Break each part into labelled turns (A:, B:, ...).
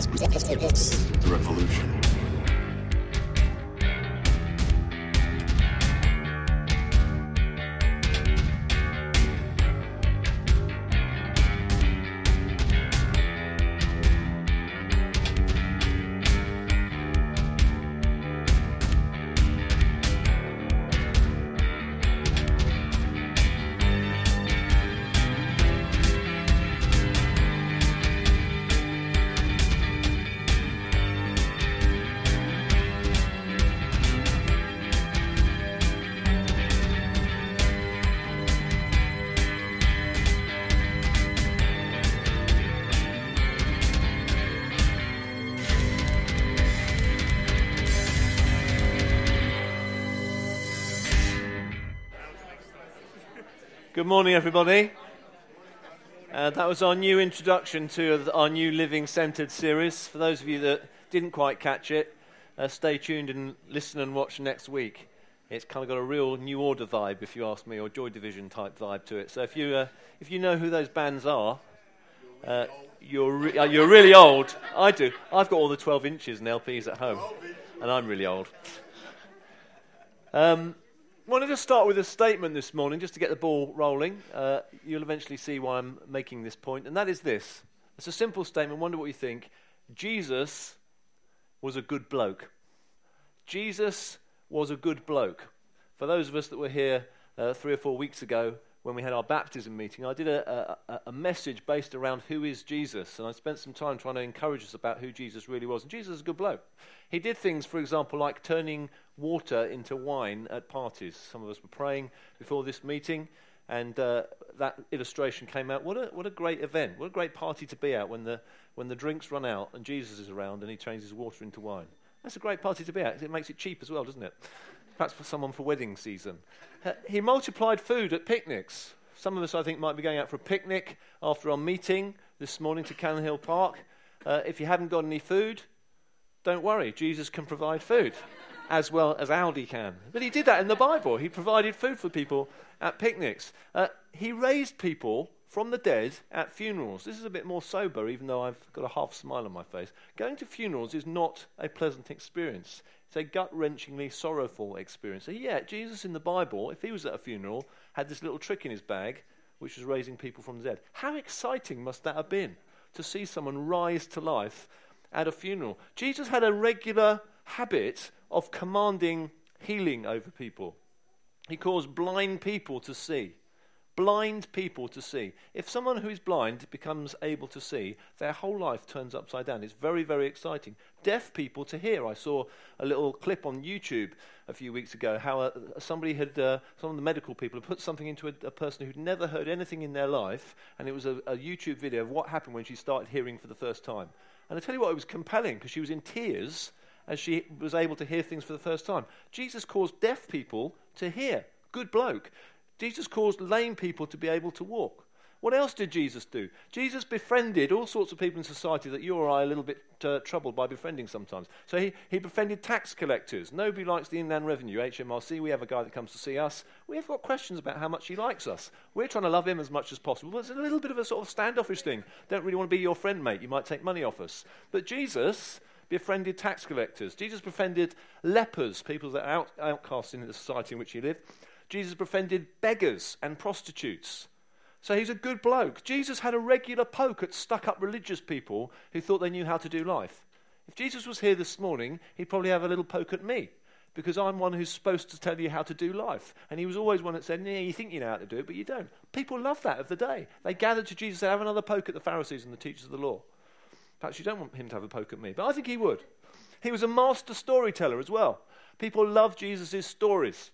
A: The revolution.
B: Morning, everybody. Uh, that was our new introduction to our new Living Centered series. For those of you that didn't quite catch it, uh, stay tuned and listen and watch next week. It's kind of got a real New Order vibe, if you ask me, or Joy Division type vibe to it. So if you, uh, if you know who those bands are, uh, you're, re- uh, you're really old. I do. I've got all the 12 inches and LPs at home, and I'm really old. Um, wanted to just start with a statement this morning just to get the ball rolling. Uh, you'll eventually see why I'm making this point, and that is this. It's a simple statement. Wonder what you think. Jesus was a good bloke. Jesus was a good bloke. For those of us that were here uh, three or four weeks ago, when we had our baptism meeting, I did a, a, a, message based around who is Jesus. And I spent some time trying to encourage us about who Jesus really was. And Jesus is a good bloke. He did things, for example, like turning water into wine at parties. Some of us were praying before this meeting, and uh, that illustration came out. What a, what a great event. What a great party to be at when the, when the drinks run out and Jesus is around and he changes water into wine. That's a great party to be at. It makes it cheap as well, doesn't it? Perhaps for someone for wedding season. He multiplied food at picnics. Some of us, I think, might be going out for a picnic after our meeting this morning to Cannon Hill Park. Uh, if you haven't got any food, don't worry, Jesus can provide food as well as Aldi can. But he did that in the Bible. He provided food for people at picnics. Uh, he raised people from the dead at funerals. This is a bit more sober, even though I've got a half smile on my face. Going to funerals is not a pleasant experience. It's a gut wrenchingly sorrowful experience. So, yeah, Jesus in the Bible, if he was at a funeral, had this little trick in his bag, which was raising people from the dead. How exciting must that have been to see someone rise to life at a funeral? Jesus had a regular habit of commanding healing over people. He caused blind people to see blind people to see. If someone who is blind becomes able to see, their whole life turns upside down. It's very, very exciting. Deaf people to hear. I saw a little clip on YouTube a few weeks ago how uh, somebody had, uh, some of the medical people had put something into a, a, person who'd never heard anything in their life, and it was a, a YouTube video of what happened when she started hearing for the first time. And I tell you what, it was compelling because she was in tears as she was able to hear things for the first time. Jesus caused deaf people to hear. Good bloke. Jesus caused lame people to be able to walk. What else did Jesus do? Jesus befriended all sorts of people in society that you or I are a little bit uh, troubled by befriending sometimes. So he, he befriended tax collectors. Nobody likes the Inland Revenue, HMRC. We have a guy that comes to see us. We've got questions about how much he likes us. We're trying to love him as much as possible. But it's a little bit of a sort of standoffish thing. Don't really want to be your friend, mate. You might take money off us. But Jesus befriended tax collectors. Jesus befriended lepers, people that are out, outcasts in the society in which he lived. Jesus befriended beggars and prostitutes. So he's a good bloke. Jesus had a regular poke at stuck up religious people who thought they knew how to do life. If Jesus was here this morning, he'd probably have a little poke at me because I'm one who's supposed to tell you how to do life. And he was always one that said, Yeah, you think you know how to do it, but you don't. People love that of the day. They gathered to Jesus, they have another poke at the Pharisees and the teachers of the law. Perhaps you don't want him to have a poke at me, but I think he would. He was a master storyteller as well. People love Jesus' stories.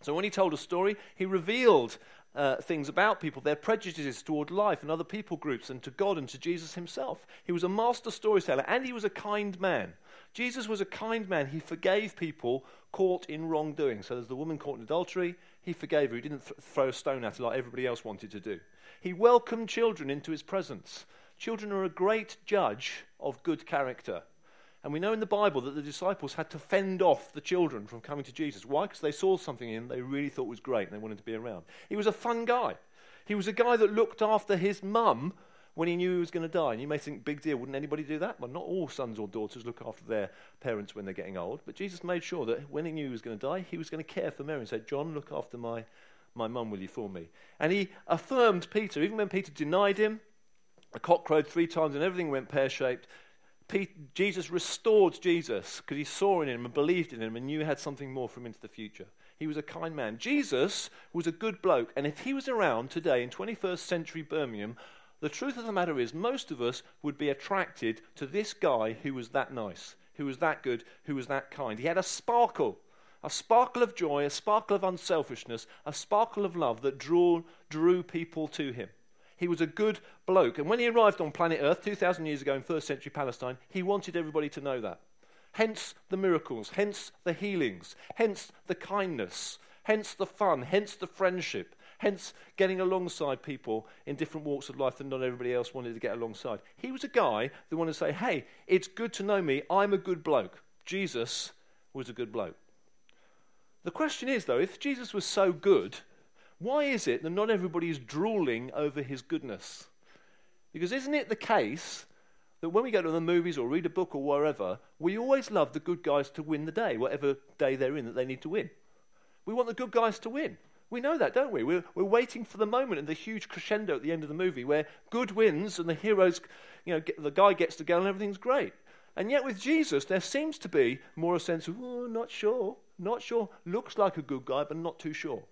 B: So when he told a story, he revealed uh, things about people, their prejudices toward life and other people groups, and to God and to Jesus himself. He was a master storyteller and he was a kind man. Jesus was a kind man. He forgave people caught in wrongdoing. So there's the woman caught in adultery. He forgave her. He didn't th- throw a stone at her like everybody else wanted to do. He welcomed children into his presence. Children are a great judge of good character. And we know in the Bible that the disciples had to fend off the children from coming to Jesus. Why? Because they saw something in him they really thought was great and they wanted to be around. He was a fun guy. He was a guy that looked after his mum when he knew he was going to die. And you may think, big deal, wouldn't anybody do that? Well, not all sons or daughters look after their parents when they're getting old. But Jesus made sure that when he knew he was going to die, he was going to care for Mary and said, John, look after my, my mum, will you, for me? And he affirmed Peter, even when Peter denied him, the cock crowed three times and everything went pear shaped. Jesus restored Jesus because he saw in him and believed in him and knew he had something more from him into the future. He was a kind man. Jesus was a good bloke, and if he was around today in 21st century Birmingham, the truth of the matter is most of us would be attracted to this guy who was that nice, who was that good, who was that kind. He had a sparkle, a sparkle of joy, a sparkle of unselfishness, a sparkle of love that drew, drew people to him. He was a good bloke. And when he arrived on planet Earth 2,000 years ago in first century Palestine, he wanted everybody to know that. Hence the miracles, hence the healings, hence the kindness, hence the fun, hence the friendship, hence getting alongside people in different walks of life that not everybody else wanted to get alongside. He was a guy that wanted to say, hey, it's good to know me, I'm a good bloke. Jesus was a good bloke. The question is, though, if Jesus was so good, why is it that not everybody is drooling over his goodness? Because isn't it the case that when we go to the movies or read a book or wherever, we always love the good guys to win the day, whatever day they're in that they need to win? We want the good guys to win. We know that, don't we? We're, we're waiting for the moment and the huge crescendo at the end of the movie where good wins and the heroes, you know, get, the guy gets to go and everything's great. And yet with Jesus, there seems to be more a sense of, oh, not sure, not sure, looks like a good guy, but not too sure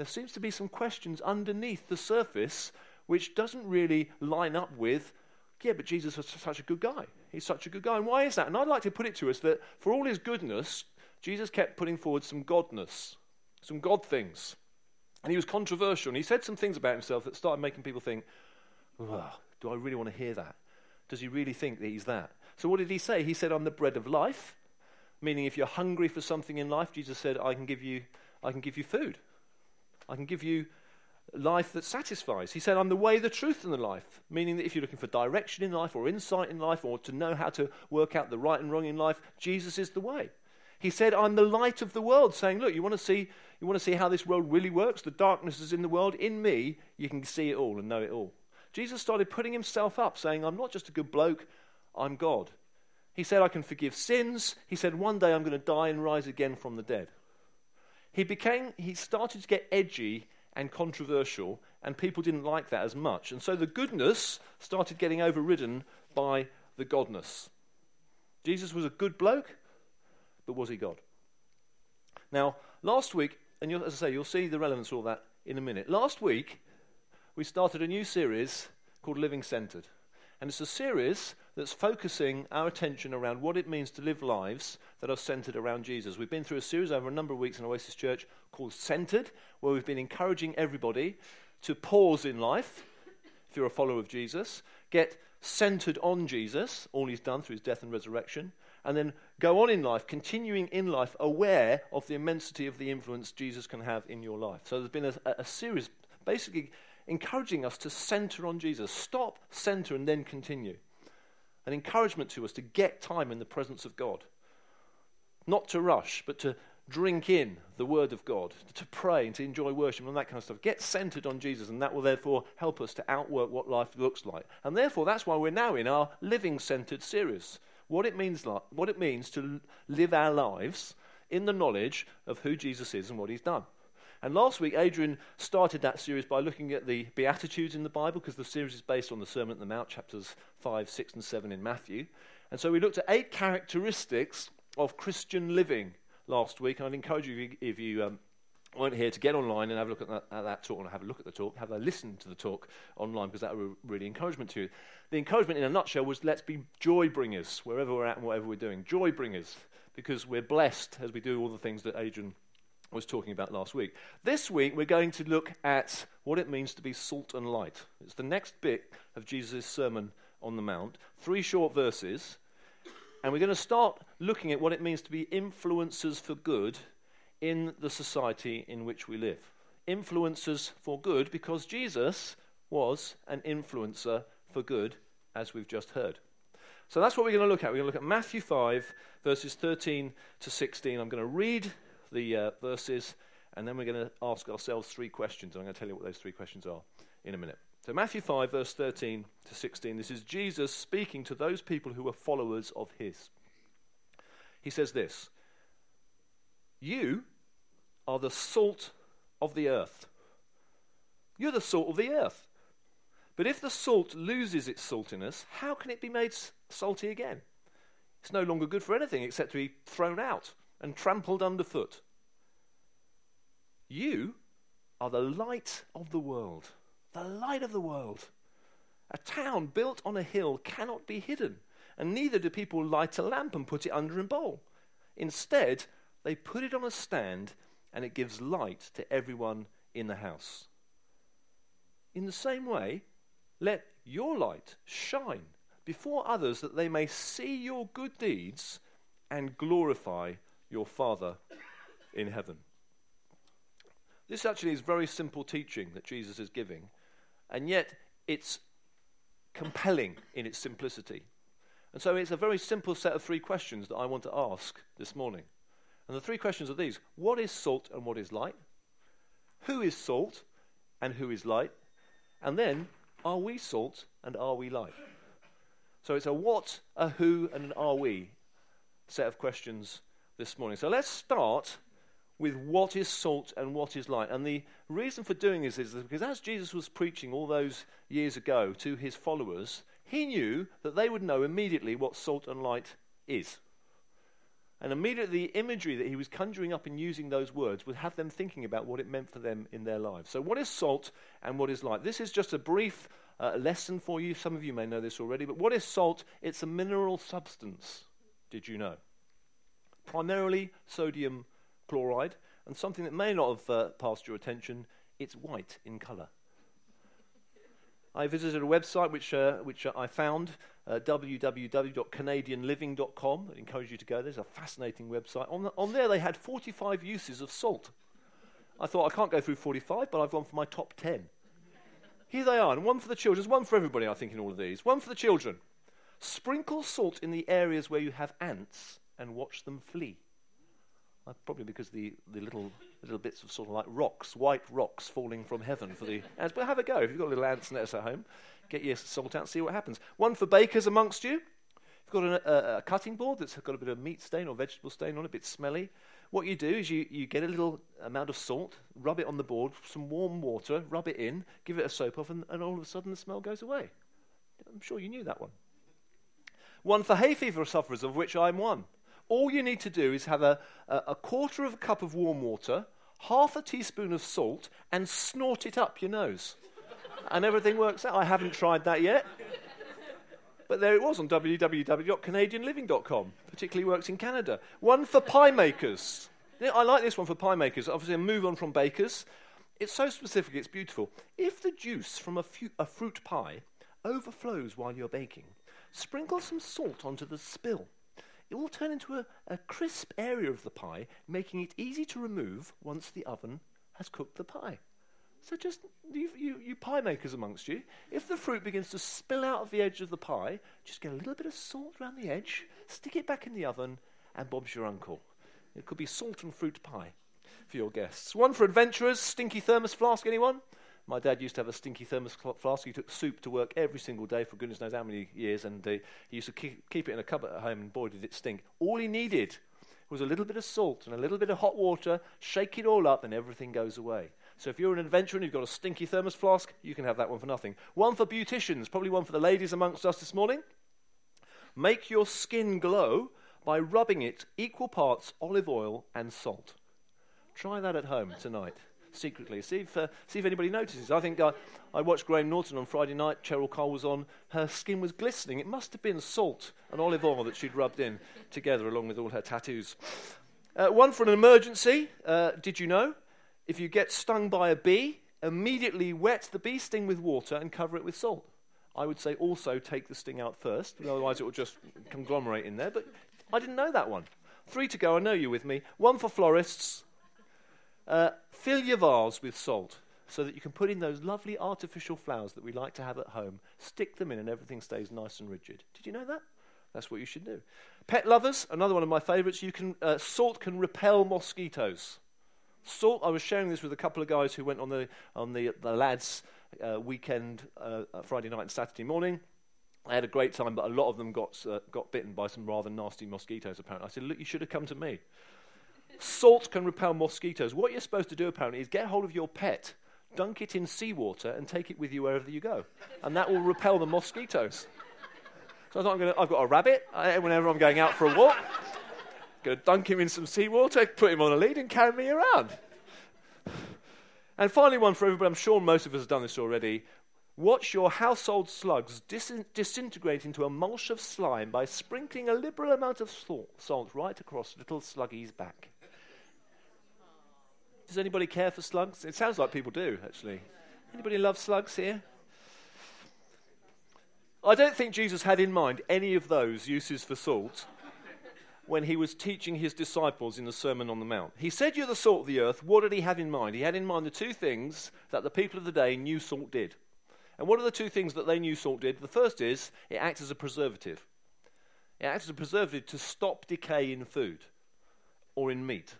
B: there seems to be some questions underneath the surface which doesn't really line up with, yeah, but Jesus was such a good guy. He's such a good guy. And why is that? And I'd like to put it to us that for all his goodness, Jesus kept putting forward some godness, some God things. And he was controversial. And he said some things about himself that started making people think, do I really want to hear that? Does he really think that he's that? So what did he say? He said, I'm the bread of life. Meaning if you're hungry for something in life, Jesus said, I can give you, I can give you food. I can give you life that satisfies. He said, I'm the way, the truth, and the life. Meaning that if you're looking for direction in life or insight in life or to know how to work out the right and wrong in life, Jesus is the way. He said, I'm the light of the world, saying, Look, you want to see, you want to see how this world really works? The darkness is in the world. In me, you can see it all and know it all. Jesus started putting himself up, saying, I'm not just a good bloke, I'm God. He said, I can forgive sins. He said, One day I'm going to die and rise again from the dead he became he started to get edgy and controversial and people didn't like that as much. And so the goodness started getting overridden by the godness. Jesus was a good bloke but was he god? Now last week and as i say you'll see the relevance of all that in a minute. Last week we started a new series called living centered. And it's a series that's focusing our attention around what it means to live lives that are centered around Jesus. We've been through a series over a number of weeks in Oasis Church called Centered, where we've been encouraging everybody to pause in life, if you're a follower of Jesus, get centered on Jesus, all he's done through his death and resurrection, and then go on in life, continuing in life, aware of the immensity of the influence Jesus can have in your life. So there's been a, a series basically encouraging us to center on Jesus. Stop, center, and then continue. An encouragement to us to get time in the presence of God. Not to rush, but to drink in the Word of God, to pray and to enjoy worship and that kind of stuff. Get centered on Jesus, and that will therefore help us to outwork what life looks like. And therefore, that's why we're now in our living centered series. What it means, like, what it means to live our lives in the knowledge of who Jesus is and what He's done. And last week, Adrian started that series by looking at the Beatitudes in the Bible, because the series is based on the Sermon on the Mount, chapters 5, 6, and 7 in Matthew. And so we looked at eight characteristics of Christian living last week. And I'd encourage you, if you, um, weren't here, to get online and have a look at that, at that, talk, and have a look at the talk, have a listen to the talk online, because that would really encouragement to you. The encouragement, in a nutshell, was let's be joy bringers wherever we're at and whatever we're doing. Joy bringers, because we're blessed as we do all the things that Adrian was talking about last week. This week, we're going to look at what it means to be salt and light. It's the next bit of Jesus' Sermon on the Mount, three short verses. And we're going to start looking at what it means to be influencers for good in the society in which we live. Influencers for good because Jesus was an influencer for good, as we've just heard. So that's what we're going to look at. We're going to look at Matthew 5, verses 13 to 16. I'm going to read the uh, verses, and then we're going to ask ourselves three questions. I'm going to tell you what those three questions are in a minute. So, Matthew 5, verse 13 to 16, this is Jesus speaking to those people who were followers of his. He says this You are the salt of the earth. You're the salt of the earth. But if the salt loses its saltiness, how can it be made salty again? It's no longer good for anything except to be thrown out and trampled underfoot. You are the light of the world. The light of the world. A town built on a hill cannot be hidden, and neither do people light a lamp and put it under a bowl. Instead, they put it on a stand, and it gives light to everyone in the house. In the same way, let your light shine before others that they may see your good deeds and glorify your Father in heaven. This actually is very simple teaching that Jesus is giving, and yet it's compelling in its simplicity. And so it's a very simple set of three questions that I want to ask this morning. And the three questions are these What is salt and what is light? Who is salt and who is light? And then, are we salt and are we light? So it's a what, a who, and an are we set of questions this morning. So let's start with what is salt and what is light. And the reason for doing this is because as Jesus was preaching all those years ago to his followers, he knew that they would know immediately what salt and light is. And immediately, the imagery that he was conjuring up in using those words would have them thinking about what it meant for them in their lives. So, what is salt and what is light? This is just a brief uh, lesson for you. Some of you may know this already, but what is salt? It's a mineral substance. Did you know? Primarily sodium chloride, and something that may not have uh, passed your attention, it's white in colour. I visited a website which, uh, which uh, I found, uh, www.canadianliving.com. I encourage you to go. There's a fascinating website. On, the, on there, they had 45 uses of salt. I thought, I can't go through 45, but I've gone for my top 10. Here they are, and one for the children. There's one for everybody, I think, in all of these. One for the children. Sprinkle salt in the areas where you have ants and watch them flee. Uh, probably because the, the little, little bits of sort of like rocks, white rocks falling from heaven for the ants. But have a go. If you've got a little ants nest at home, get your salt out and see what happens. One for bakers amongst you. If you've got a, a cutting board that's got a bit of meat stain or vegetable stain on it, a bit smelly, what you do is you, you get a little amount of salt, rub it on the board, some warm water, rub it in, give it a soap off, and, and all of a sudden the smell goes away. I'm sure you knew that one. One for hay fever sufferers, of which I'm one all you need to do is have a, a, a quarter of a cup of warm water, half a teaspoon of salt, and snort it up your nose. and everything works out. I haven't tried that yet. But there it was on www.canadianliving.com. Particularly works in Canada. One for pie makers. I like this one for pie makers. Obviously, I move on from bakers. It's so specific, it's beautiful. If the juice from a, fu- a fruit pie overflows while you're baking, sprinkle some salt onto the spill it will turn into a, a crisp area of the pie, making it easy to remove once the oven has cooked the pie. So just you, you, you, pie makers amongst you, if the fruit begins to spill out of the edge of the pie, just get a little bit of salt around the edge, stick it back in the oven, and Bob's your uncle. It could be salt and fruit pie for your guests. One for adventurers, stinky thermos flask, anyone? My dad used to have a stinky thermos flask. He took soup to work every single day for goodness knows how many years, and uh, he used to keep, keep it in a cupboard at home, and boy, did it stink. All he needed was a little bit of salt and a little bit of hot water, shake it all up, and everything goes away. So if you're an adventurer and you've got a stinky thermos flask, you can have that one for nothing. One for beauticians, probably one for the ladies amongst us this morning. Make your skin glow by rubbing it equal parts olive oil and salt. Try that at home tonight secretly. See if, uh, see if anybody notices. I think I, I watched Graham Norton on Friday night. Cheryl Cole was on. Her skin was glistening. It must have been salt and olive oil that she'd rubbed in together along with all her tattoos. Uh, one for an emergency. Uh, did you know? If you get stung by a bee, immediately wet the bee sting with water and cover it with salt. I would say also take the sting out first, otherwise it will just conglomerate in there. But I didn't know that one. Three to go, I know you with me. One for florists, uh, fill your vase with salt so that you can put in those lovely artificial flowers that we like to have at home. Stick them in, and everything stays nice and rigid. Did you know that? That's what you should do. Pet lovers, another one of my favourites. You can uh, salt can repel mosquitoes. Salt. I was sharing this with a couple of guys who went on the on the, the lads' uh, weekend, uh, uh, Friday night and Saturday morning. I had a great time, but a lot of them got, uh, got bitten by some rather nasty mosquitoes, apparently. I said, Look, you should have come to me. Salt can repel mosquitoes. What you're supposed to do, apparently, is get hold of your pet, dunk it in seawater, and take it with you wherever you go. And that will repel the mosquitoes. So I thought, gonna, I've got a rabbit. I, whenever I'm going out for a walk, going to dunk him in some seawater, put him on a lead, and carry me around. And finally, one for everybody, I'm sure most of us have done this already. Watch your household slugs dis- disintegrate into a mulch of slime by sprinkling a liberal amount of salt right across little Sluggy's back. Does anybody care for slugs? It sounds like people do, actually. Anybody love slugs here? I don't think Jesus had in mind any of those uses for salt when he was teaching his disciples in the Sermon on the Mount. He said, You're the salt of the earth. What did he have in mind? He had in mind the two things that the people of the day knew salt did. And what are the two things that they knew salt did? The first is it acts as a preservative. It acts as a preservative to stop decay in food or in meat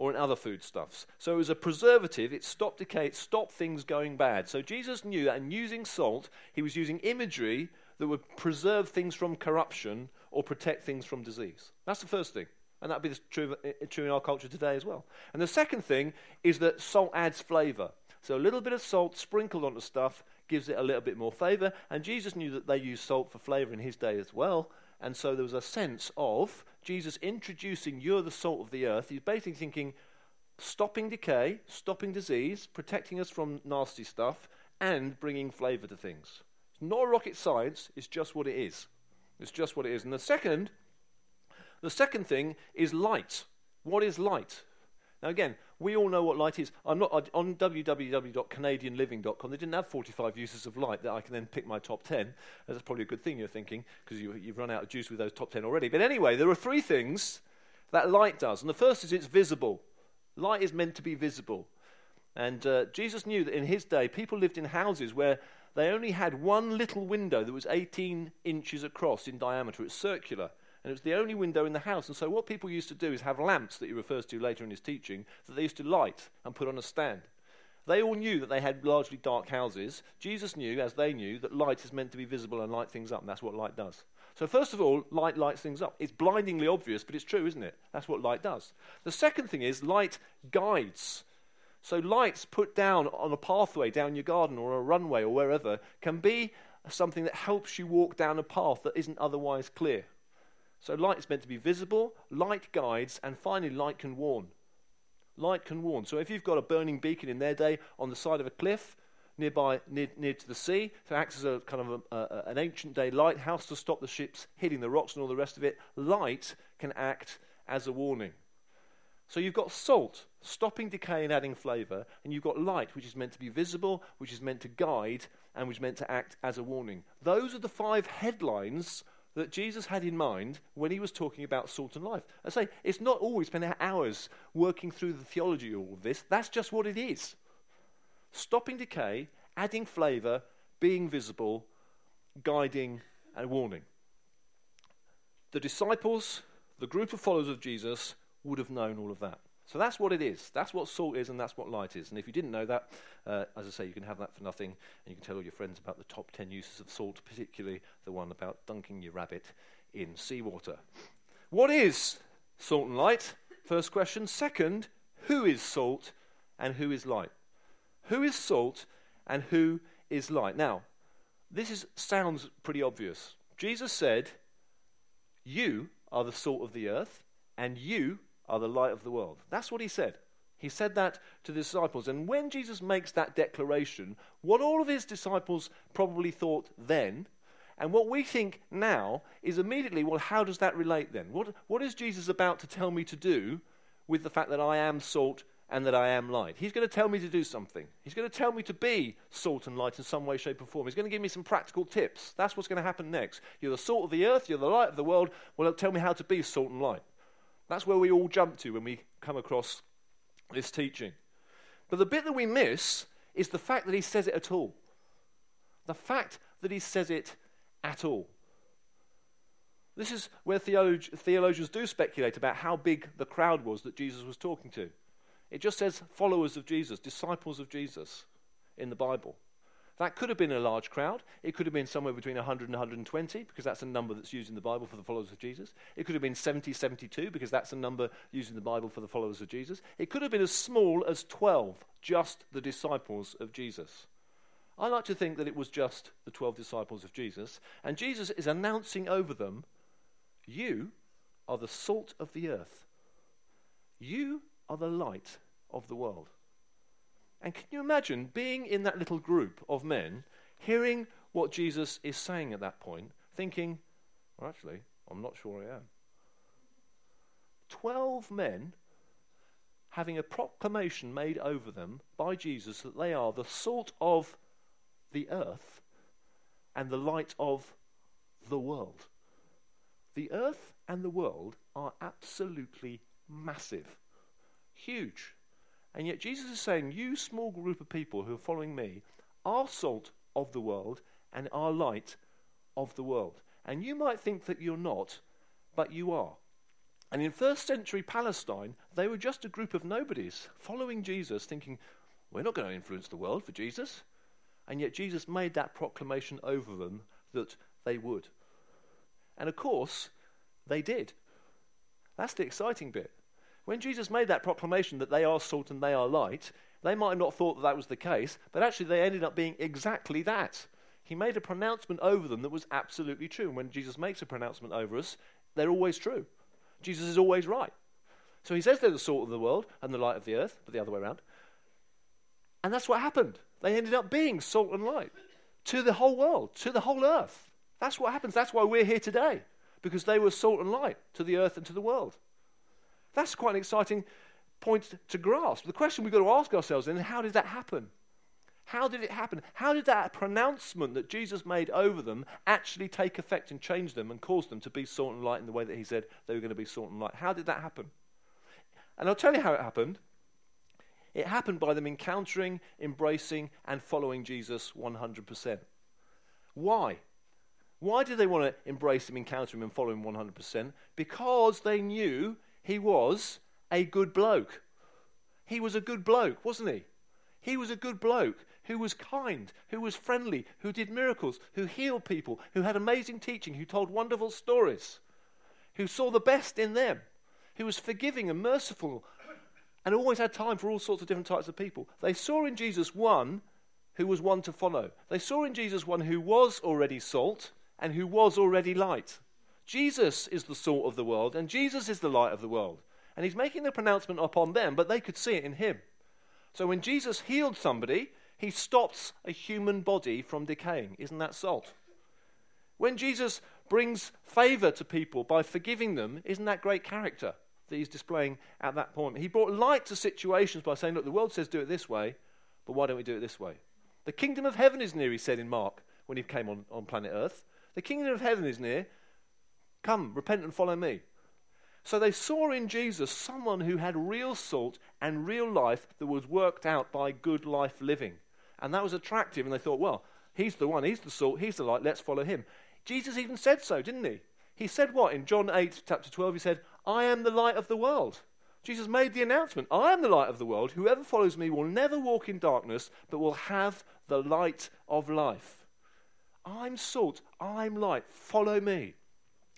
B: or in other foodstuffs. So it was a preservative, it stopped decay, it stopped things going bad. So Jesus knew that in using salt, he was using imagery that would preserve things from corruption or protect things from disease. That's the first thing. And that would be true, true in our culture today as well. And the second thing is that salt adds flavor. So a little bit of salt sprinkled onto stuff gives it a little bit more flavor. And Jesus knew that they used salt for flavor in his day as well. And so there was a sense of Jesus introducing, You're the salt of the earth. He's basically thinking, stopping decay, stopping disease, protecting us from nasty stuff, and bringing flavor to things. It's not rocket science, it's just what it is. It's just what it is. And the second, the second thing is light. What is light? Now, again, we all know what light is. I'm not on www.canadianliving.com. They didn't have 45 uses of light that I can then pick my top 10. That's probably a good thing you're thinking because you, you've run out of juice with those top 10 already. But anyway, there are three things that light does, and the first is it's visible. Light is meant to be visible, and uh, Jesus knew that in his day people lived in houses where they only had one little window that was 18 inches across in diameter. It's circular and it was the only window in the house. And so, what people used to do is have lamps that he refers to later in his teaching that they used to light and put on a stand. They all knew that they had largely dark houses. Jesus knew, as they knew, that light is meant to be visible and light things up, and that's what light does. So, first of all, light lights things up. It's blindingly obvious, but it's true, isn't it? That's what light does. The second thing is light guides. So, lights put down on a pathway down your garden or a runway or wherever can be something that helps you walk down a path that isn't otherwise clear. So light is meant to be visible, light guides, and finally, light can warn. Light can warn. So if you've got a burning beacon in their day on the side of a cliff nearby, near, near to the sea, so acts as a kind of a, a, an ancient day lighthouse to stop the ships hitting the rocks and all the rest of it, light can act as a warning. So you've got salt, stopping decay and adding flavour, and you've got light, which is meant to be visible, which is meant to guide, and which is meant to act as a warning. Those are the five headlines that Jesus had in mind when he was talking about salt and life. I say, it's not always spending hours working through the theology of all this. That's just what it is. Stopping decay, adding flavour, being visible, guiding, and warning. The disciples, the group of followers of Jesus, would have known all of that. So that's what it is. That's what salt is, and that's what light is. And if you didn't know that, uh, as I say, you can have that for nothing, and you can tell all your friends about the top 10 uses of salt, particularly the one about dunking your rabbit in seawater. What is salt and light? First question. Second, who is salt and who is light? Who is salt and who is light? Now, this is, sounds pretty obvious. Jesus said, You are the salt of the earth, and you are the light of the world. That's what he said. He said that to the disciples. And when Jesus makes that declaration, what all of his disciples probably thought then, and what we think now, is immediately, well, how does that relate then? What, what is Jesus about to tell me to do with the fact that I am salt and that I am light? He's going to tell me to do something. He's going to tell me to be salt and light in some way, shape, or form. He's going to give me some practical tips. That's what's going to happen next. You're the salt of the earth, you're the light of the world. Well, tell me how to be salt and light. That's where we all jump to when we come across this teaching. But the bit that we miss is the fact that he says it at all. The fact that he says it at all. This is where theolog- theologians do speculate about how big the crowd was that Jesus was talking to. It just says followers of Jesus, disciples of Jesus in the Bible. That could have been a large crowd. It could have been somewhere between 100 and 120, because that's a number that's used in the Bible for the followers of Jesus. It could have been 70, 72, because that's a number used in the Bible for the followers of Jesus. It could have been as small as 12, just the disciples of Jesus. I like to think that it was just the 12 disciples of Jesus, and Jesus is announcing over them, You are the salt of the earth. You are the light of the world. And can you imagine being in that little group of men, hearing what Jesus is saying at that point, thinking, well, actually, I'm not sure I am. Twelve men having a proclamation made over them by Jesus that they are the salt of the earth and the light of the world. The earth and the world are absolutely massive, huge. And yet Jesus is saying, You small group of people who are following me are salt of the world and are light of the world. And you might think that you're not, but you are. And in first century Palestine, they were just a group of nobodies following Jesus, thinking, We're not going to influence the world for Jesus. And yet Jesus made that proclamation over them that they would. And of course, they did. That's the exciting bit. When Jesus made that proclamation that they are salt and they are light, they might have not thought that that was the case, but actually they ended up being exactly that. He made a pronouncement over them that was absolutely true. And when Jesus makes a pronouncement over us, they're always true. Jesus is always right. So he says they're the salt of the world and the light of the earth, but the other way around. And that's what happened. They ended up being salt and light to the whole world, to the whole earth. That's what happens. That's why we're here today, because they were salt and light to the earth and to the world. That's quite an exciting point to grasp. The question we've got to ask ourselves then how did that happen? How did it happen? How did that pronouncement that Jesus made over them actually take effect and change them and cause them to be salt and light in the way that he said they were going to be salt and light? How did that happen? And I'll tell you how it happened. It happened by them encountering, embracing, and following Jesus 100%. Why? Why did they want to embrace him, encounter him, and follow him 100%? Because they knew he was a good bloke. He was a good bloke, wasn't he? He was a good bloke who was kind, who was friendly, who did miracles, who healed people, who had amazing teaching, who told wonderful stories, who saw the best in them, who was forgiving and merciful, and always had time for all sorts of different types of people. They saw in Jesus one who was one to follow. They saw in Jesus one who was already salt and who was already light. Jesus is the salt of the world, and Jesus is the light of the world. And he's making the pronouncement upon them, but they could see it in him. So when Jesus healed somebody, he stops a human body from decaying. Isn't that salt? When Jesus brings favor to people by forgiving them, isn't that great character that he's displaying at that point? He brought light to situations by saying, Look, the world says do it this way, but why don't we do it this way? The kingdom of heaven is near, he said in Mark when he came on, on planet Earth. The kingdom of heaven is near. Come, repent and follow me. So they saw in Jesus someone who had real salt and real life that was worked out by good life living. And that was attractive, and they thought, well, he's the one, he's the salt, he's the light, let's follow him. Jesus even said so, didn't he? He said what? In John 8, chapter 12, he said, I am the light of the world. Jesus made the announcement I am the light of the world. Whoever follows me will never walk in darkness, but will have the light of life. I'm salt, I'm light, follow me.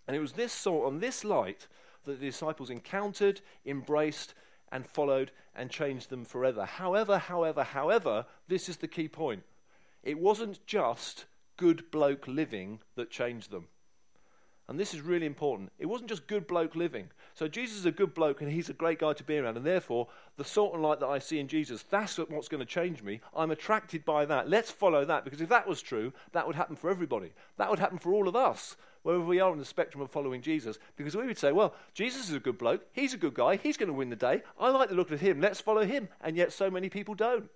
B: And it was this salt and this light that the disciples encountered, embraced, and followed and changed them forever. However, however, however, this is the key point. It wasn't just good bloke living that changed them. And this is really important. It wasn't just good bloke living. So Jesus is a good bloke and he's a great guy to be around. And therefore, the salt and light that I see in Jesus, that's what's going to change me. I'm attracted by that. Let's follow that. Because if that was true, that would happen for everybody. That would happen for all of us wherever we are on the spectrum of following Jesus. Because we would say, well, Jesus is a good bloke. He's a good guy. He's going to win the day. I like the look of him. Let's follow him. And yet so many people don't.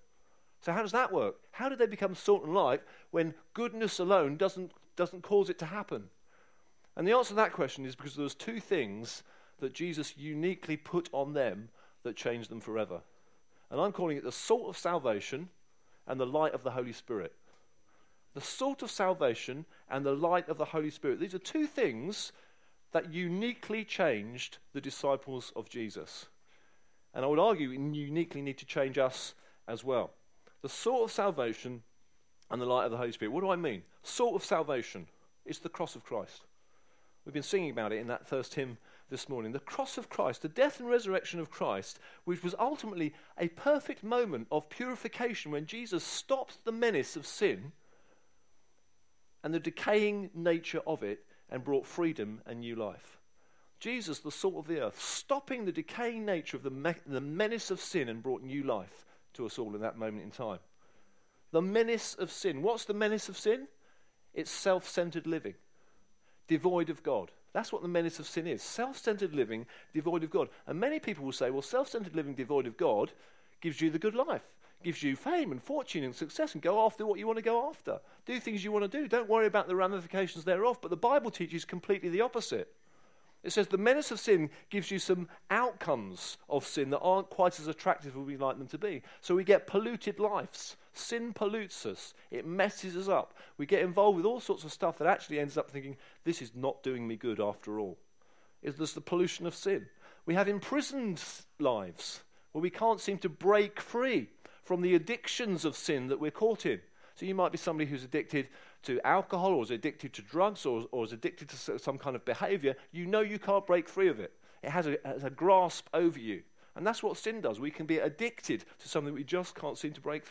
B: So how does that work? How do they become salt and light when goodness alone doesn't, doesn't cause it to happen? And the answer to that question is because there's two things that Jesus uniquely put on them that changed them forever. And I'm calling it the salt of salvation and the light of the Holy Spirit the salt of salvation and the light of the Holy Spirit. These are two things that uniquely changed the disciples of Jesus. And I would argue uniquely need to change us as well. The salt of salvation and the light of the Holy Spirit. What do I mean? Salt of salvation. It's the cross of Christ. We've been singing about it in that first hymn this morning. The cross of Christ, the death and resurrection of Christ, which was ultimately a perfect moment of purification when Jesus stopped the menace of sin and the decaying nature of it and brought freedom and new life. Jesus, the salt of the earth, stopping the decaying nature of the, me- the menace of sin and brought new life to us all in that moment in time. The menace of sin. What's the menace of sin? It's self centered living, devoid of God. That's what the menace of sin is self centered living, devoid of God. And many people will say, well, self centered living, devoid of God, gives you the good life, gives you fame and fortune and success, and go after what you want to go after. Do things you want to do. Don't worry about the ramifications thereof. But the Bible teaches completely the opposite. It says the menace of sin gives you some outcomes of sin that aren't quite as attractive as we'd like them to be. So we get polluted lives. Sin pollutes us, it messes us up. We get involved with all sorts of stuff that actually ends up thinking, this is not doing me good after all. Is there's the pollution of sin. We have imprisoned lives where we can't seem to break free from the addictions of sin that we're caught in. So you might be somebody who's addicted to alcohol or is addicted to drugs or, or is addicted to some kind of behavior. You know you can't break free of it. It has a, has a grasp over you. And that's what sin does. We can be addicted to something we just can't seem to break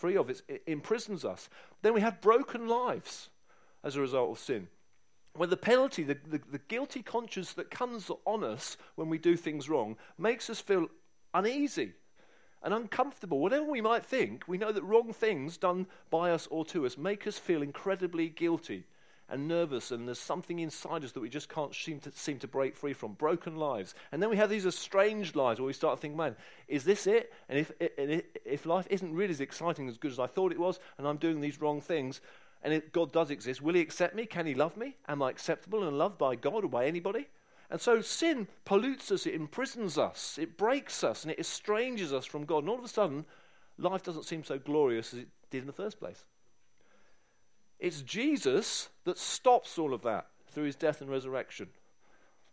B: free of. It imprisons us. Then we have broken lives as a result of sin. Where the penalty, the, the, the, guilty conscience that comes on us when we do things wrong, makes us feel uneasy and uncomfortable. Whatever we might think, we know that wrong things done by us or to us make us feel incredibly guilty and nervous, and there's something inside us that we just can't seem to, seem to break free from. Broken lives. And then we have these estranged lives where we start to think, man, is this it? And if, if life isn't really as exciting as good as I thought it was, and I'm doing these wrong things, and if God does exist, will He accept me? Can He love me? Am I acceptable and loved by God or by anybody? And so sin pollutes us, it imprisons us, it breaks us, and it estranges us from God. And all of a sudden, life doesn't seem so glorious as it did in the first place. It's Jesus that stops all of that through his death and resurrection.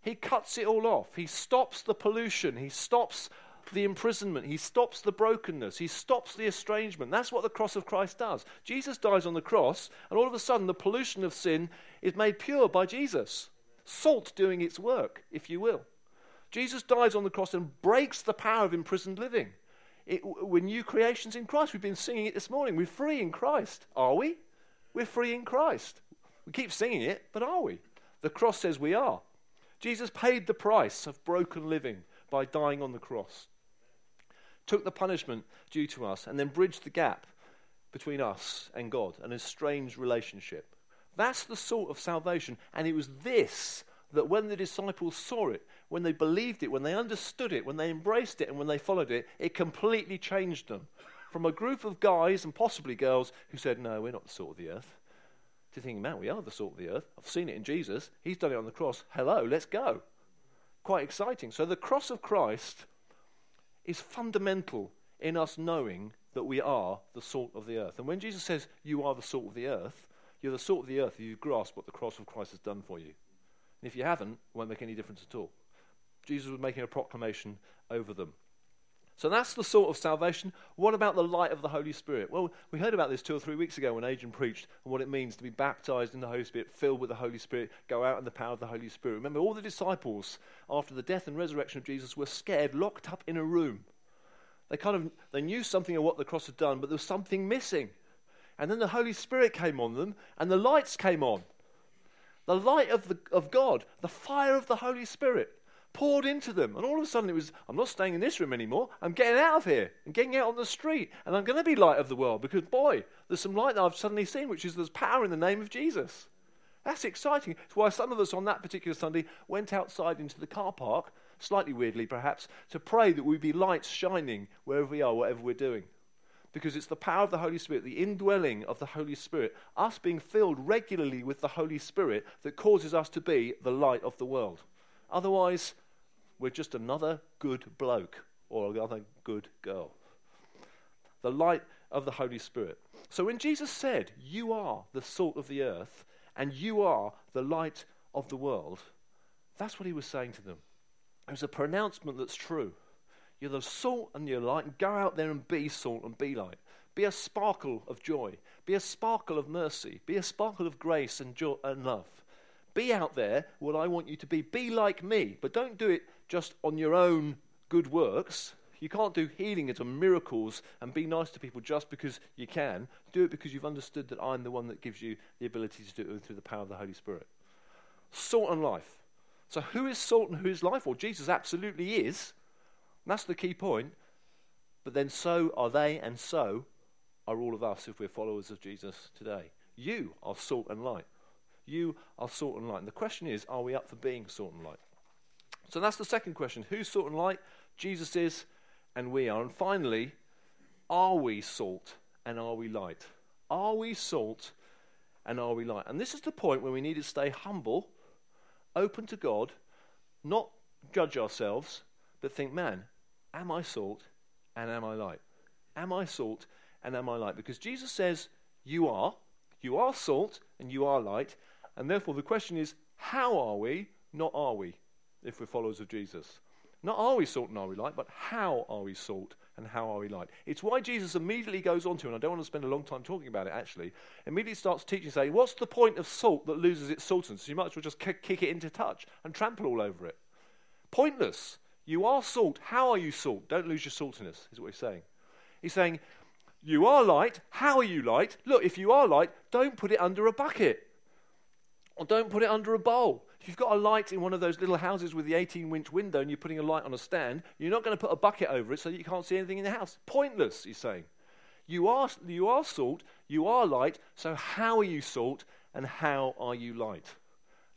B: He cuts it all off. He stops the pollution. He stops the imprisonment. He stops the brokenness. He stops the estrangement. That's what the cross of Christ does. Jesus dies on the cross, and all of a sudden, the pollution of sin is made pure by Jesus salt doing its work, if you will. Jesus dies on the cross and breaks the power of imprisoned living. It, we're new creations in Christ. We've been singing it this morning. We're free in Christ. Are we? We're free in Christ. We keep singing it, but are we? The cross says we are. Jesus paid the price of broken living by dying on the cross, took the punishment due to us, and then bridged the gap between us and God, an estranged relationship. That's the sort of salvation. And it was this that when the disciples saw it, when they believed it, when they understood it, when they embraced it, and when they followed it, it completely changed them. From a group of guys and possibly girls who said, No, we're not the salt of the earth, to thinking, Man, we are the salt of the earth. I've seen it in Jesus. He's done it on the cross. Hello, let's go. Quite exciting. So the cross of Christ is fundamental in us knowing that we are the salt of the earth. And when Jesus says, You are the salt of the earth, you're the salt of the earth you grasp what the cross of Christ has done for you. And if you haven't, it won't make any difference at all. Jesus was making a proclamation over them. So that's the sort of salvation. What about the light of the Holy Spirit? Well, we heard about this two or three weeks ago when Adrian preached and what it means to be baptized in the Holy Spirit, filled with the Holy Spirit, go out in the power of the Holy Spirit. Remember, all the disciples, after the death and resurrection of Jesus, were scared, locked up in a room. They kind of they knew something of what the cross had done, but there was something missing. And then the Holy Spirit came on them, and the lights came on. The light of, the, of God, the fire of the Holy Spirit poured into them. And all of a sudden it was, I'm not staying in this room anymore. I'm getting out of here and getting out on the street. And I'm going to be light of the world because, boy, there's some light that I've suddenly seen, which is there's power in the name of Jesus. That's exciting. It's why some of us on that particular Sunday went outside into the car park, slightly weirdly perhaps, to pray that we be lights shining wherever we are, whatever we're doing because it's the power of the Holy Spirit, the indwelling of the Holy Spirit, us being filled regularly with the Holy Spirit that causes us to be the light of the world. Otherwise, we're just another good bloke or another good girl. The light of the Holy Spirit. So when Jesus said, You are the salt of the earth and you are the light of the world, that's what he was saying to them. It was a pronouncement that's true. You're the salt and you're light. Go out there and be salt and be light. Be a sparkle of joy. Be a sparkle of mercy. Be a sparkle of grace and, joy and love. Be out there what I want you to be. Be like me, but don't do it just on your own good works. You can't do healing and miracles and be nice to people just because you can. Do it because you've understood that I'm the one that gives you the ability to do it through the power of the Holy Spirit. Salt and life. So, who is salt and who is life? Well, Jesus absolutely is. That's the key point. But then, so are they, and so are all of us if we're followers of Jesus today. You are salt and light. You are salt and light. And the question is, are we up for being salt and light? So that's the second question. Who's salt and light? Jesus is, and we are. And finally, are we salt and are we light? Are we salt and are we light? And this is the point where we need to stay humble, open to God, not judge ourselves, but think, man, am I salt and am I light? Am I salt and am I light? Because Jesus says, you are. You are salt and you are light. And therefore, the question is, how are we, not are we, if we're followers of Jesus? Not are we salt and are we light, but how are we salt and how are we light? It's why Jesus immediately goes on to, and I don't want to spend a long time talking about it actually, immediately starts teaching, saying, What's the point of salt that loses its saltiness? You might as well just kick, kick it into touch and trample all over it. Pointless. You are salt. How are you salt? Don't lose your saltiness, is what he's saying. He's saying, You are light. How are you light? Look, if you are light, don't put it under a bucket. Or don't put it under a bowl. If you've got a light in one of those little houses with the 18 inch window and you're putting a light on a stand, you're not going to put a bucket over it so that you can't see anything in the house. Pointless, he's saying. You are, you are salt, you are light, so how are you salt and how are you light?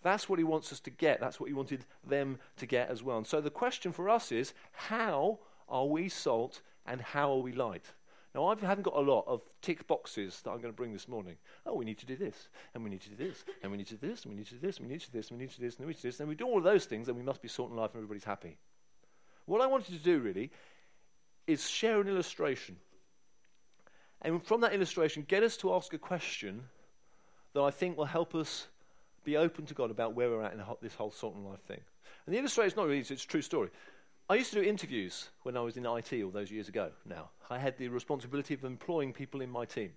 B: That's what he wants us to get. That's what he wanted them to get as well. And so the question for us is how are we salt and how are we light? Now, I haven't got a lot of tick boxes that I'm going to bring this morning. Oh, we need to do this, and we need to do this, and we need to do this, and we need to do this, and we need to do this, and we need to do this, and we need to do this, and we do all of those things, and we must be sorting life and everybody's happy. What I wanted to do really is share an illustration. And from that illustration, get us to ask a question that I think will help us be open to God about where we're at in this whole and life thing. And the illustration is not really, it's a true story. I used to do interviews when I was in IT all those years ago now. I had the responsibility of employing people in my team.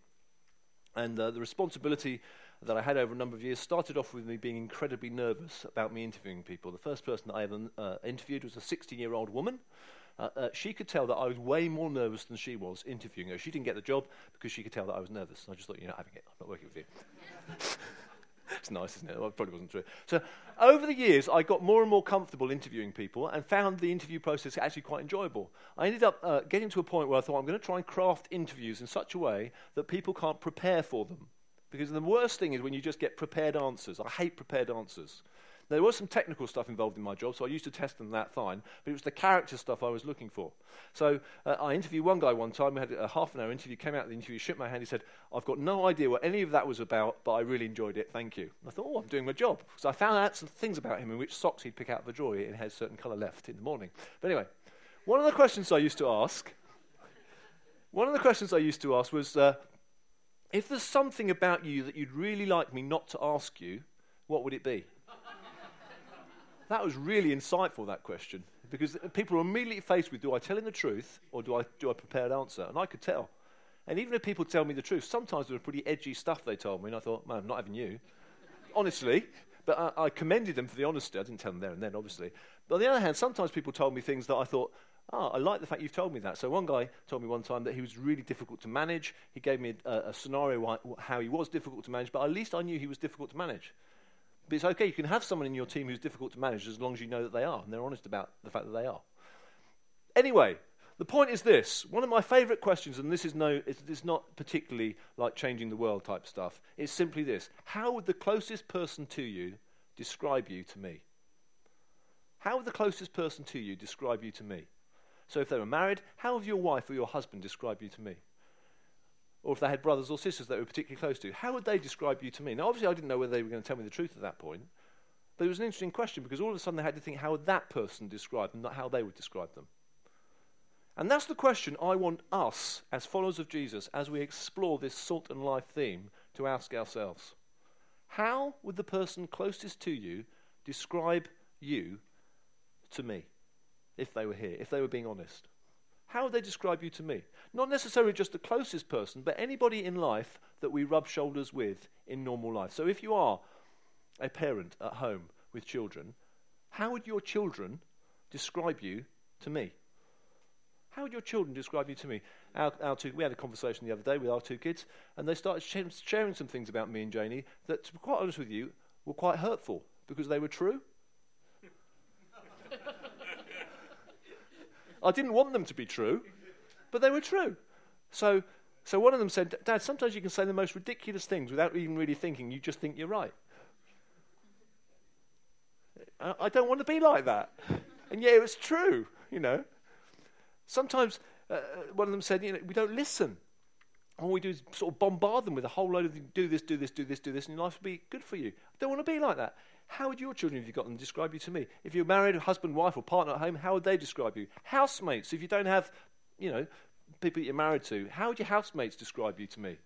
B: And uh, the responsibility that I had over a number of years started off with me being incredibly nervous about me interviewing people. The first person that I ever uh, interviewed was a 16 year old woman. Uh, uh, she could tell that I was way more nervous than she was interviewing her. She didn't get the job because she could tell that I was nervous. I just thought, you know, having it. I'm not working with you. it's nice, isn't it? Well, it probably wasn't true. So, over the years, I got more and more comfortable interviewing people and found the interview process actually quite enjoyable. I ended up uh, getting to a point where I thought I'm going to try and craft interviews in such a way that people can't prepare for them. Because the worst thing is when you just get prepared answers. I hate prepared answers. There was some technical stuff involved in my job, so I used to test them that fine, but it was the character stuff I was looking for. So uh, I interviewed one guy one time, we had a half an hour interview, came out of the interview, shook my hand, he said, I've got no idea what any of that was about, but I really enjoyed it, thank you. And I thought, oh, I'm doing my job. So I found out some things about him in which socks he'd pick out of a drawer and had a certain colour left in the morning. But anyway, one of the questions I used to ask, one of the questions I used to ask was, uh, if there's something about you that you'd really like me not to ask you, what would it be? That was really insightful, that question, because people are immediately faced with do I tell him the truth or do I do I prepare an answer? And I could tell. And even if people tell me the truth, sometimes there was pretty edgy stuff they told me, and I thought, man, I'm not having you. Honestly. But I, I commended them for the honesty. I didn't tell them there and then, obviously. But on the other hand, sometimes people told me things that I thought, oh, I like the fact you've told me that. So one guy told me one time that he was really difficult to manage. He gave me a, a scenario how he was difficult to manage, but at least I knew he was difficult to manage. But it's okay, you can have someone in your team who's difficult to manage as long as you know that they are, and they're honest about the fact that they are. Anyway, the point is this one of my favourite questions, and this is, no, it's, it's not particularly like changing the world type stuff, it's simply this How would the closest person to you describe you to me? How would the closest person to you describe you to me? So if they were married, how would your wife or your husband describe you to me? Or if they had brothers or sisters that were particularly close to, how would they describe you to me? Now, obviously, I didn't know whether they were going to tell me the truth at that point, but it was an interesting question because all of a sudden they had to think how would that person describe them, not how they would describe them. And that's the question I want us, as followers of Jesus, as we explore this salt and life theme, to ask ourselves. How would the person closest to you describe you to me if they were here, if they were being honest? How would they describe you to me? Not necessarily just the closest person, but anybody in life that we rub shoulders with in normal life. So if you are a parent at home with children, how would your children describe you to me? How would your children describe you to me? Our, our two, we had a conversation the other day with our two kids, and they started sharing some things about me and Janie that, to be quite honest with you, were quite hurtful because they were true. I didn't want them to be true, but they were true. So, so one of them said, Dad, sometimes you can say the most ridiculous things without even really thinking. You just think you're right. I, don't want to be like that. And yeah, it was true, you know. Sometimes uh, one of them said, you know, we don't listen. All we do is sort of bombard them with a whole load of do this, do this, do this, do this, and your life will be good for you. I don't want to be like that. How would your children, if you've got them, describe you to me? If you're married, husband, wife, or partner at home, how would they describe you? Housemates, if you don't have, you know, people that you're married to, how would your housemates describe you to me?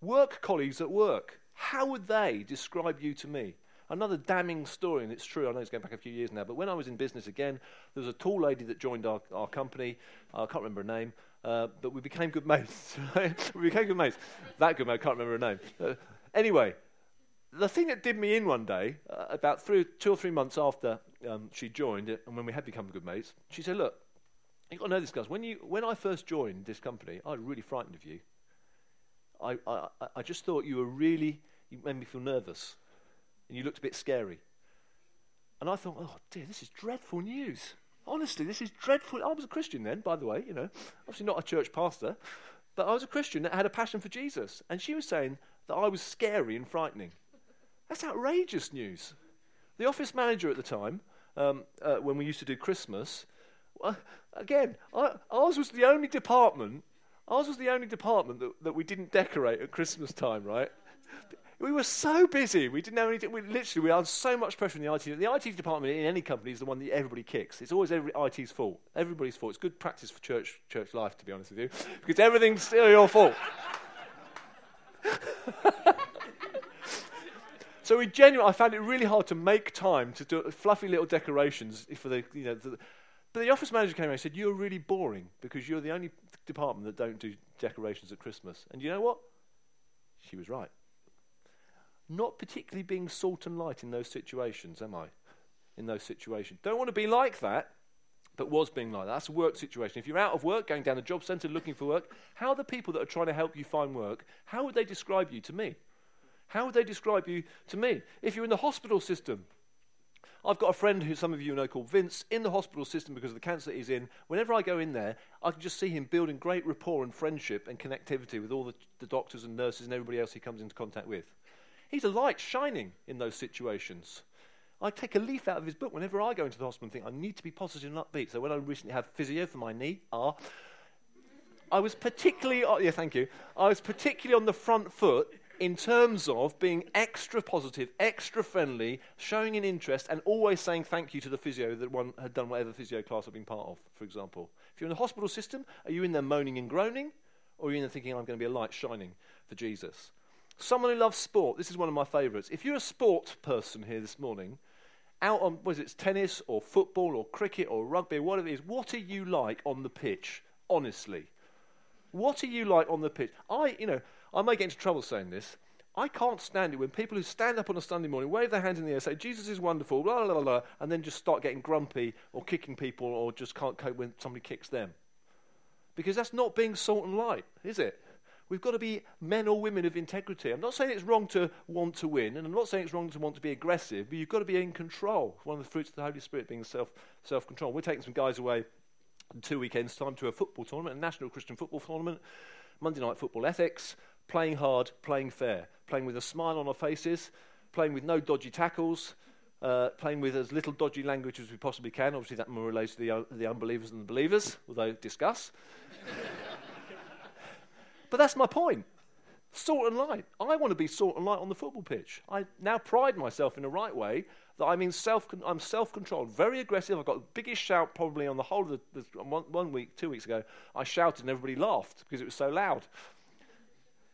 B: Work colleagues at work, how would they describe you to me? Another damning story, and it's true, I know it's going back a few years now, but when I was in business again, there was a tall lady that joined our, our company. I can't remember her name, uh, but we became good mates. we became good mates. That good mate, I can't remember her name. Uh, anyway, the thing that did me in one day, uh, about three, two or three months after um, she joined, uh, and when we had become good mates, she said, Look, you've got to know this, guys. When, you, when I first joined this company, I was really frightened of you. I, I, I just thought you were really, you made me feel nervous and you looked a bit scary. And I thought, oh dear, this is dreadful news. Honestly, this is dreadful. I was a Christian then, by the way, you know, obviously not a church pastor, but I was a Christian that had a passion for Jesus. And she was saying that I was scary and frightening. That's outrageous news. The office manager at the time, um, uh, when we used to do Christmas, well, again, I, ours was the only department. Ours was the only department that, that we didn't decorate at Christmas time, right? We were so busy. We didn't know anything. We literally, we had so much pressure in the IT. The IT department in any company is the one that everybody kicks. It's always every, IT's fault. Everybody's fault. It's good practice for church, church life, to be honest with you, because everything's still your fault. so we genuinely, I found it really hard to make time to do fluffy little decorations for the, you know, the, but the office manager came and said, "You're really boring because you're the only department that don't do decorations at Christmas." And you know what? She was right not particularly being salt and light in those situations, am I? In those situations. Don't want to be like that, but was being like that. That's a work situation. If you're out of work, going down the job centre looking for work, how are the people that are trying to help you find work, how would they describe you to me? How would they describe you to me? If you're in the hospital system, I've got a friend who some of you know called Vince in the hospital system because of the cancer he's in. Whenever I go in there, I can just see him building great rapport and friendship and connectivity with all the, the doctors and nurses and everybody else he comes into contact with. He's a light shining in those situations. I take a leaf out of his book whenever I go into the hospital and think I need to be positive and upbeat. So when I recently had physio for my knee, ah, I was particularly, oh, yeah, thank you. I was particularly on the front foot in terms of being extra positive, extra friendly, showing an interest, and always saying thank you to the physio that one had done whatever physio class I've been part of, for example. If you're in the hospital system, are you in there moaning and groaning, or are you in there thinking I'm going to be a light shining for Jesus? Someone who loves sport. This is one of my favourites. If you're a sport person here this morning, out on was it tennis or football or cricket or rugby whatever it is, what are you like on the pitch? Honestly, what are you like on the pitch? I, you know, I may get into trouble saying this. I can't stand it when people who stand up on a Sunday morning, wave their hands in the air, say Jesus is wonderful, blah blah blah, and then just start getting grumpy or kicking people or just can't cope when somebody kicks them. Because that's not being salt and light, is it? We've got to be men or women of integrity. I'm not saying it's wrong to want to win, and I'm not saying it's wrong to want to be aggressive, but you've got to be in control. One of the fruits of the Holy Spirit being self self control. We're taking some guys away in two weekends' time to a football tournament, a national Christian football tournament, Monday night football ethics, playing hard, playing fair, playing with a smile on our faces, playing with no dodgy tackles. Uh, playing with as little dodgy language as we possibly can. Obviously, that more relates to the, uh, the unbelievers than the believers, although discuss. But that's my point. Salt and light. I want to be salt and light on the football pitch. I now pride myself in the right way that I'm in self. I'm self-controlled, very aggressive. I've got the biggest shout probably on the whole of the, the one, one, week, two weeks ago. I shouted and everybody laughed because it was so loud.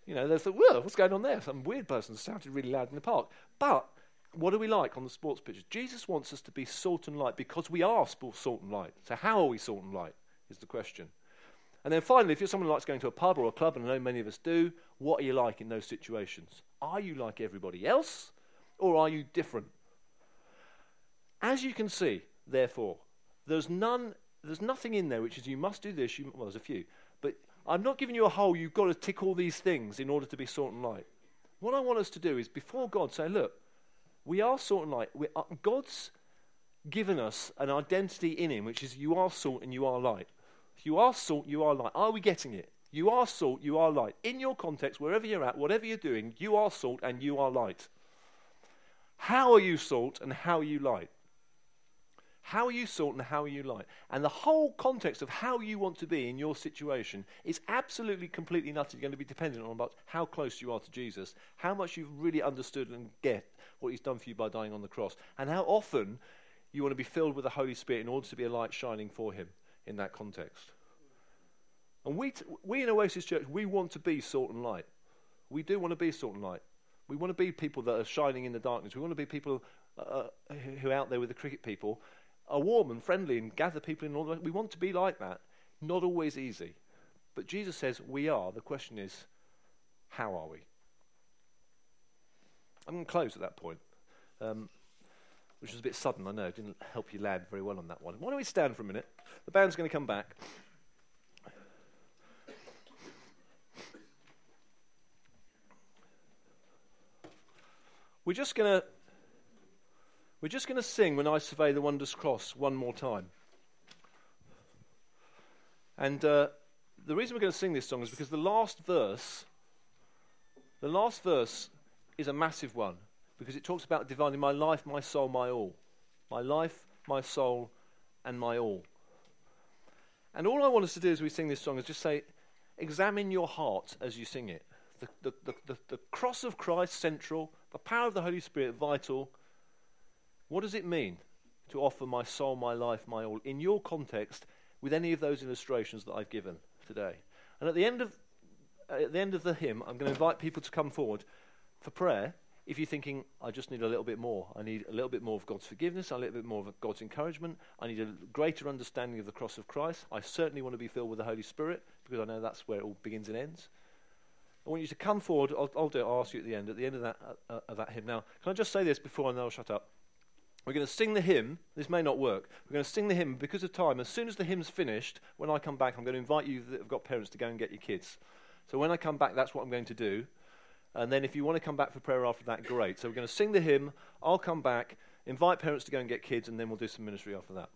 B: You know, they thought, "Whoa, what's going on there?" Some weird person shouted really loud in the park. But what are we like on the sports pitches? Jesus wants us to be salt and light because we are salt and light. So how are we salt and light? is the question. And then finally, if you're someone who likes going to a pub or a club, and I know many of us do, what are you like in those situations? Are you like everybody else, or are you different? As you can see, therefore, there's none, there's nothing in there which is you must do this. You, well, there's a few, I'm not giving you a whole. You've got to tick all these things in order to be salt and light. What I want us to do is before God say, look, we are salt and light. Are, uh, God's given us an identity in Him, which is you are salt and you are light. You are salt, you are light. Are we getting it? You are salt, you are light. In your context, wherever you're at, whatever you're doing, you are salt and you are light. How are you salt and how are you light? How are you salt and how are you light? And the whole context of how you want to be in your situation is absolutely, completely and utterly going to be dependent on about how close you are to Jesus, how much you've really understood and get what he's done for you by dying on the cross, and how often you want to be filled with the Holy Spirit in order to be a light shining for him in that context. And we, t- we in Oasis Church, we want to be salt and light. We do want to be salt and light. We want to be people that are shining in the darkness. We want to be people uh, who are out there with the cricket people are warm and friendly and gather people in all the We want to be like that. Not always easy. But Jesus says we are. The question is, how are we? I'm going to close at that point, um, which was a bit sudden, I know. it Didn't help you land very well on that one. Why don't we stand for a minute? The band's going to come back. We're just going to we're just going to sing when I survey the wondrous cross one more time. And uh, the reason we're going to sing this song is because the last verse, the last verse is a massive one because it talks about dividing my life, my soul, my all. My life, my soul, and my all. And all I want us to do as we sing this song is just say, examine your heart as you sing it. The, the, the, the, the cross of Christ central, the power of the Holy Spirit vital, what does it mean to offer my soul, my life, my all in your context with any of those illustrations that I've given today? And at the end of at the end of the hymn, I'm going to invite people to come forward for prayer. If you're thinking, I just need a little bit more, I need a little bit more of God's forgiveness, a little bit more of God's encouragement, I need a greater understanding of the cross of Christ. I certainly want to be filled with the Holy Spirit because I know that's where it all begins and ends. I want you to come forward. I'll, I'll do it. I'll ask you at the end, at the end of that, uh, uh of that hymn. Now, can I just say this before I now shut up? We're going to sing the hymn. This may not work. We're going to sing the hymn because of time. As soon as the hymn's finished, when I come back, I'm going to invite you that have got parents to go and get your kids. So when I come back, that's what I'm going to do. And then if you want to come back for prayer after that, great. So we're going to sing the hymn. I'll come back, invite parents to go and get kids, and then we'll do some ministry after that.